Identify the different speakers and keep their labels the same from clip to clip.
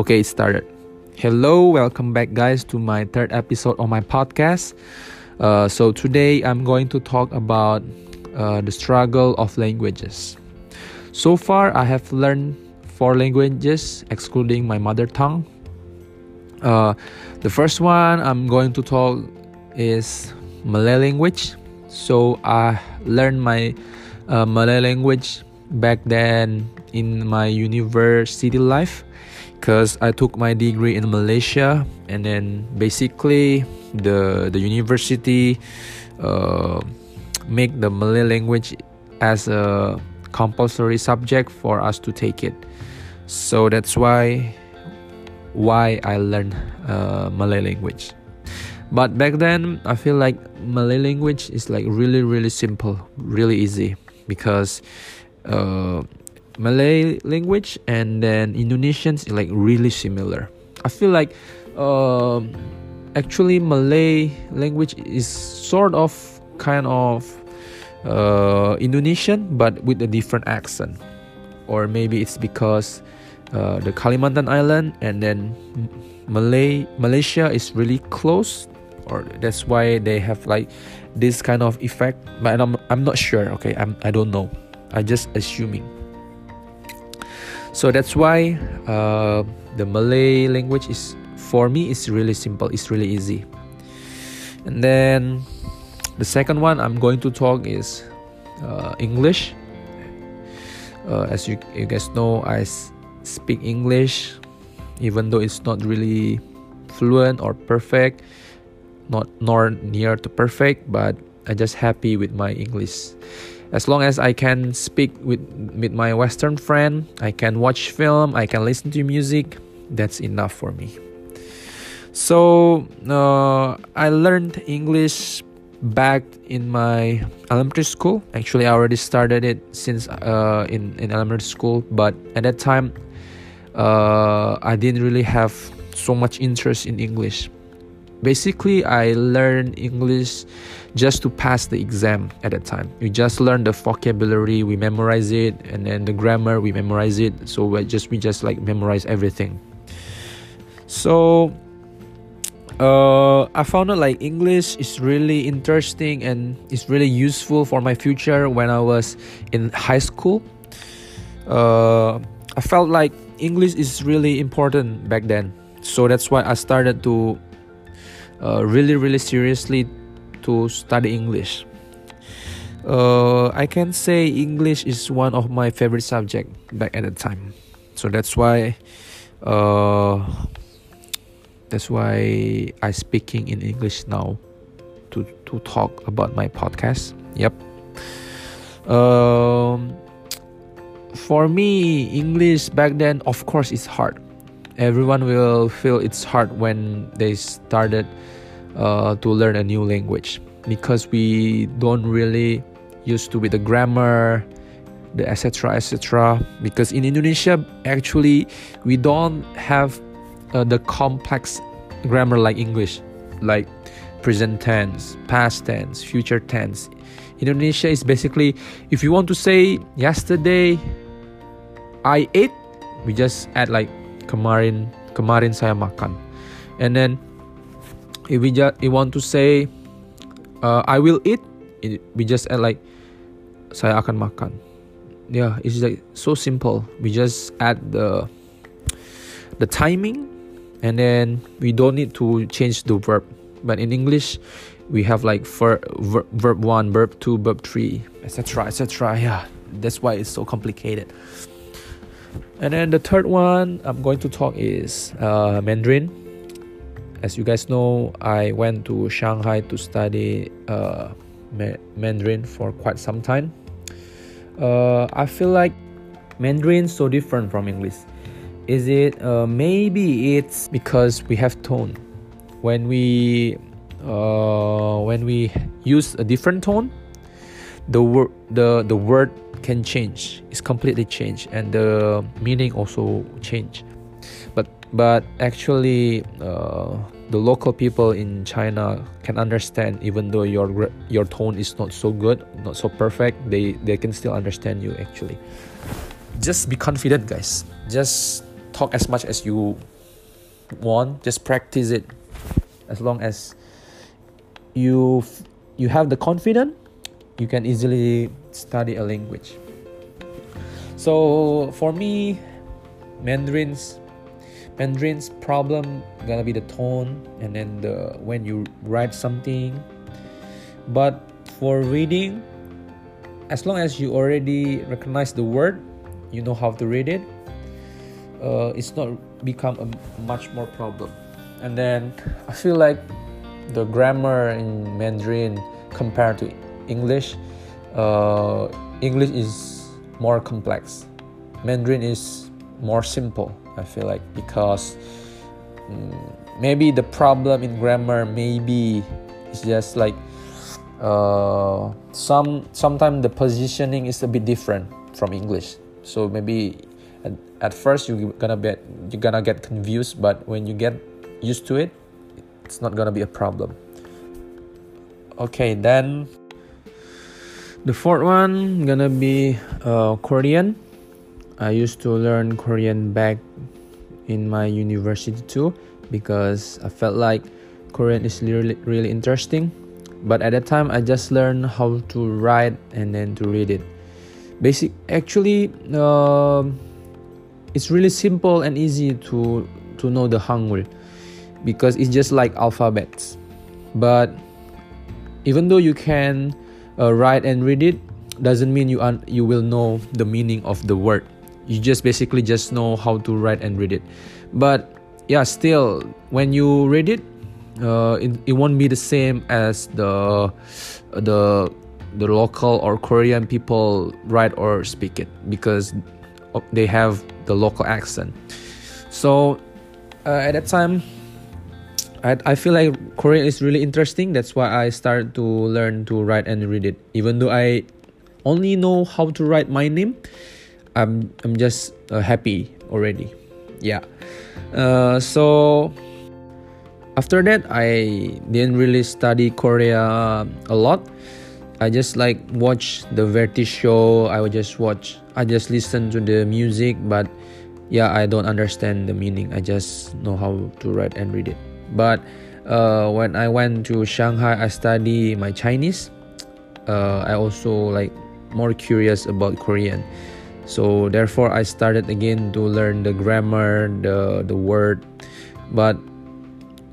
Speaker 1: Okay, it started. Hello, welcome back, guys, to my third episode on my podcast. Uh, so, today I'm going to talk about uh, the struggle of languages. So far, I have learned four languages, excluding my mother tongue. Uh, the first one I'm going to talk is Malay language. So, I learned my uh, Malay language back then in my university life because I took my degree in Malaysia and then basically the the university uh, make the Malay language as a compulsory subject for us to take it. So that's why why I learned uh, Malay language. But back then I feel like Malay language is like really really simple really easy. Because uh, Malay language and then Indonesian is like really similar. I feel like uh, actually Malay language is sort of kind of uh, Indonesian but with a different accent, or maybe it's because uh, the Kalimantan Island and then Malay Malaysia is really close, or that's why they have like this kind of effect. But I'm I'm not sure. Okay, I'm I don't know. I just assuming. So that's why uh, the Malay language is for me is really simple. It's really easy. And then the second one I'm going to talk is uh, English. Uh, as you, you guys know, I speak English, even though it's not really fluent or perfect, not nor near to perfect, but I just happy with my English as long as I can speak with with my Western friend, I can watch film, I can listen to music, that's enough for me. So uh, I learned English back in my elementary school. Actually, I already started it since uh, in in elementary school, but at that time, uh, I didn't really have so much interest in English basically i learned english just to pass the exam at that time. We just learn the vocabulary we memorize it and then the grammar we memorize it. So we just we just like memorize everything. So uh, I found out like English is really interesting and it's really useful for my future when I was in high school. Uh, I felt like English is really important back then, so that's why I started to uh, really really seriously to study English. Uh, I can say English is one of my favorite subject back at the time, so that's why. Uh, that's why I speaking in English now to to talk about my podcast. Yep. Um, for me, English back then, of course, it's hard everyone will feel it's hard when they started uh, to learn a new language because we don't really used to with the grammar the etc etc because in indonesia actually we don't have uh, the complex grammar like english like present tense past tense future tense. Indonesia is basically if you want to say yesterday i ate we just add like kemarin kemarin saya makan. And then if we just we want to say uh, I will eat it, we just add like saya akan makan. Yeah it's like so simple. We just add the the timing and then we don't need to change the verb. But in english we have like ver- ver- verb 1 verb 2 verb 3 etc etc yeah that's why it's so complicated and then the third one I'm going to talk is uh, Mandarin. As you guys know, I went to Shanghai to study uh, ma- Mandarin for quite some time. Uh, I feel like Mandarin so different from English. Is it uh, maybe it's because we have tone when we uh, when we use a different tone, the word the the word can change. It's completely changed and the meaning also change. But but actually uh, the local people in china can understand even though your your tone is not so good not so perfect they they can still understand you actually. Just be confident guys. Just talk as much as you want. Just practice it. As long as you you have the confidence you can easily study a language. So for me mandarin's mandarin's problem gonna be the tone and then the when you write something. But for reading as long as you already recognize the word you know how to read it uh, it's not become a much more problem. And then i feel like the grammar in mandarin compared to english uh, english is more complex. Mandarin is more simple i feel like because um, maybe the problem in grammar maybe it's just like uh, some sometimes the positioning is a bit different from english. So maybe at, at first you're gonna be you're gonna get confused but when you get used to it it's not gonna be a problem. Okay then the fourth one gonna be uh, korean. I used to learn korean back in my university too because i felt like korean is really really interesting. But at that time i just learned how to write and then to read it. Basic actually uh, it's really simple and easy to to know the hangul because it's just like alphabets. But even though you can uh, write and read it doesn't mean you un- you will know the meaning of the word you just basically just know how to write and read it but yeah still when you read it uh, it, it won't be the same as the the the local or Korean people write or speak it because they have the local accent. So uh, at that time, I, I feel like Korean is really interesting. That's why I started to learn to write and read it. Even though I only know how to write my name, I'm I'm just uh, happy already. Yeah. Uh, so after that, I didn't really study Korea a lot I just like watch the variety show. I would just watch. I just listen to the music, but yeah, I don't understand the meaning. I just know how to write and read it. But uh, when I went to Shanghai, I study my Chinese. Uh, I also like more curious about Korean. So therefore, I started again to learn the grammar, the the word. But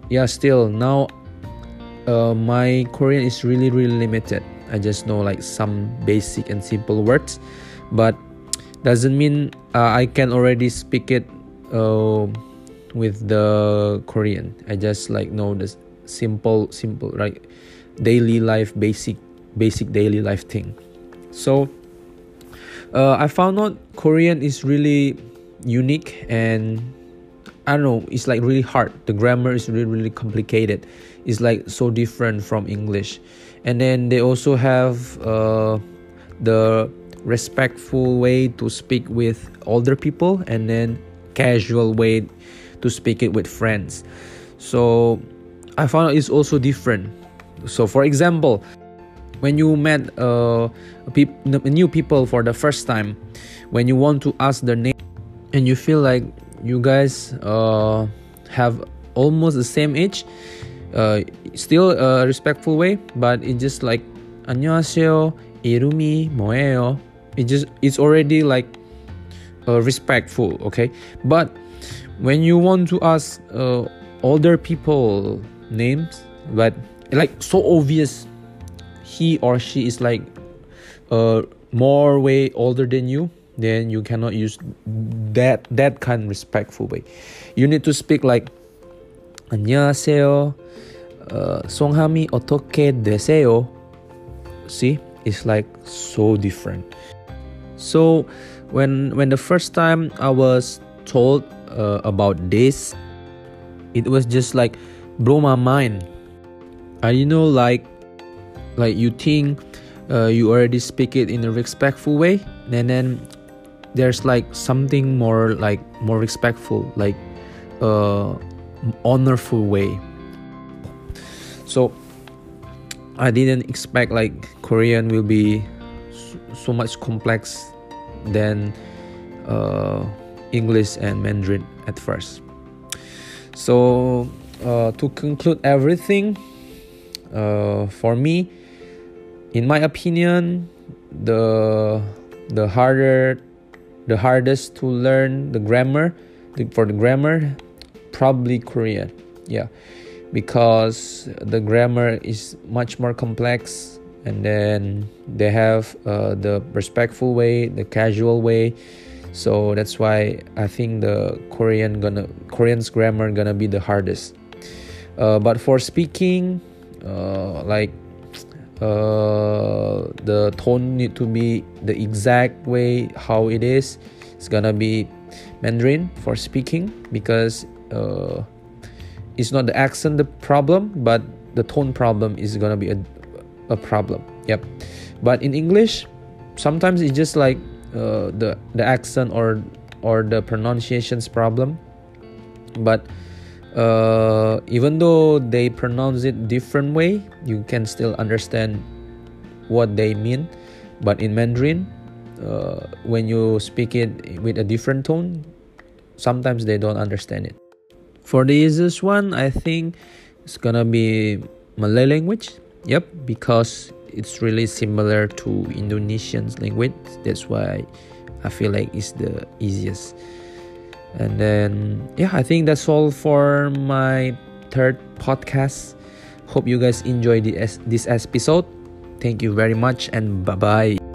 Speaker 1: yeah, still now, uh, my Korean is really really limited I just know like some basic and simple words, but doesn't mean uh, I can already speak it uh, with the Korean. I just like know the simple, simple, right? Daily life, basic, basic daily life thing. So uh, I found out Korean is really unique and I don't know, it's like really hard. The grammar is really, really complicated. It's like so different from English and then they also have uh, the respectful way to speak with older people and then casual way to speak it with friends so i found it's also different so for example when you met uh, pe- new people for the first time when you want to ask their name and you feel like you guys uh, have almost the same age uh, still a respectful way, but it's just like 안녕하세요, 이름이 뭐예요? It just it's already like uh, respectful, okay? But when you want to ask uh, older people names, but like so obvious, he or she is like uh, more way older than you, then you cannot use that that kind of respectful way. You need to speak like 안녕하세요. Uh, 송함이 어떻게 되세요? See, it's like so different. So when when the first time I was told uh, about this, it was just like blow my mind. I you know like like you think uh, you already speak it in a respectful way, and then there's like something more like more respectful, like uh honorful way so i didn't expect like korean will be so much complex than uh, english and mandarin at first. So uh, to conclude everything uh, for me in my opinion the the harder the hardest to learn the grammar the, for the grammar probably korean. Yeah. Because the grammar is much more complex and then they have uh, the respectful way the casual way so that's why i think the korean gonna korean's grammar gonna be the hardest. Uh, but for speaking uh, like uh, the tone need to be the exact way how it is it's gonna be mandarin for speaking because uh, it's not the accent the problem but the tone problem is gonna be a, a problem. Yep. But in english sometimes it's just like uh, the the accent or or the pronunciations problem. But uh, even though they pronounce it different way you can still understand what they mean. But in mandarin uh, when you speak it with a different tone sometimes they don't understand it. For the easiest one, I think it's gonna be Malay language. Yep, because it's really similar to Indonesian language. That's why I feel like it's the easiest. And then yeah, I think that's all for my third podcast. Hope you guys enjoy this this episode. Thank you very much and bye bye.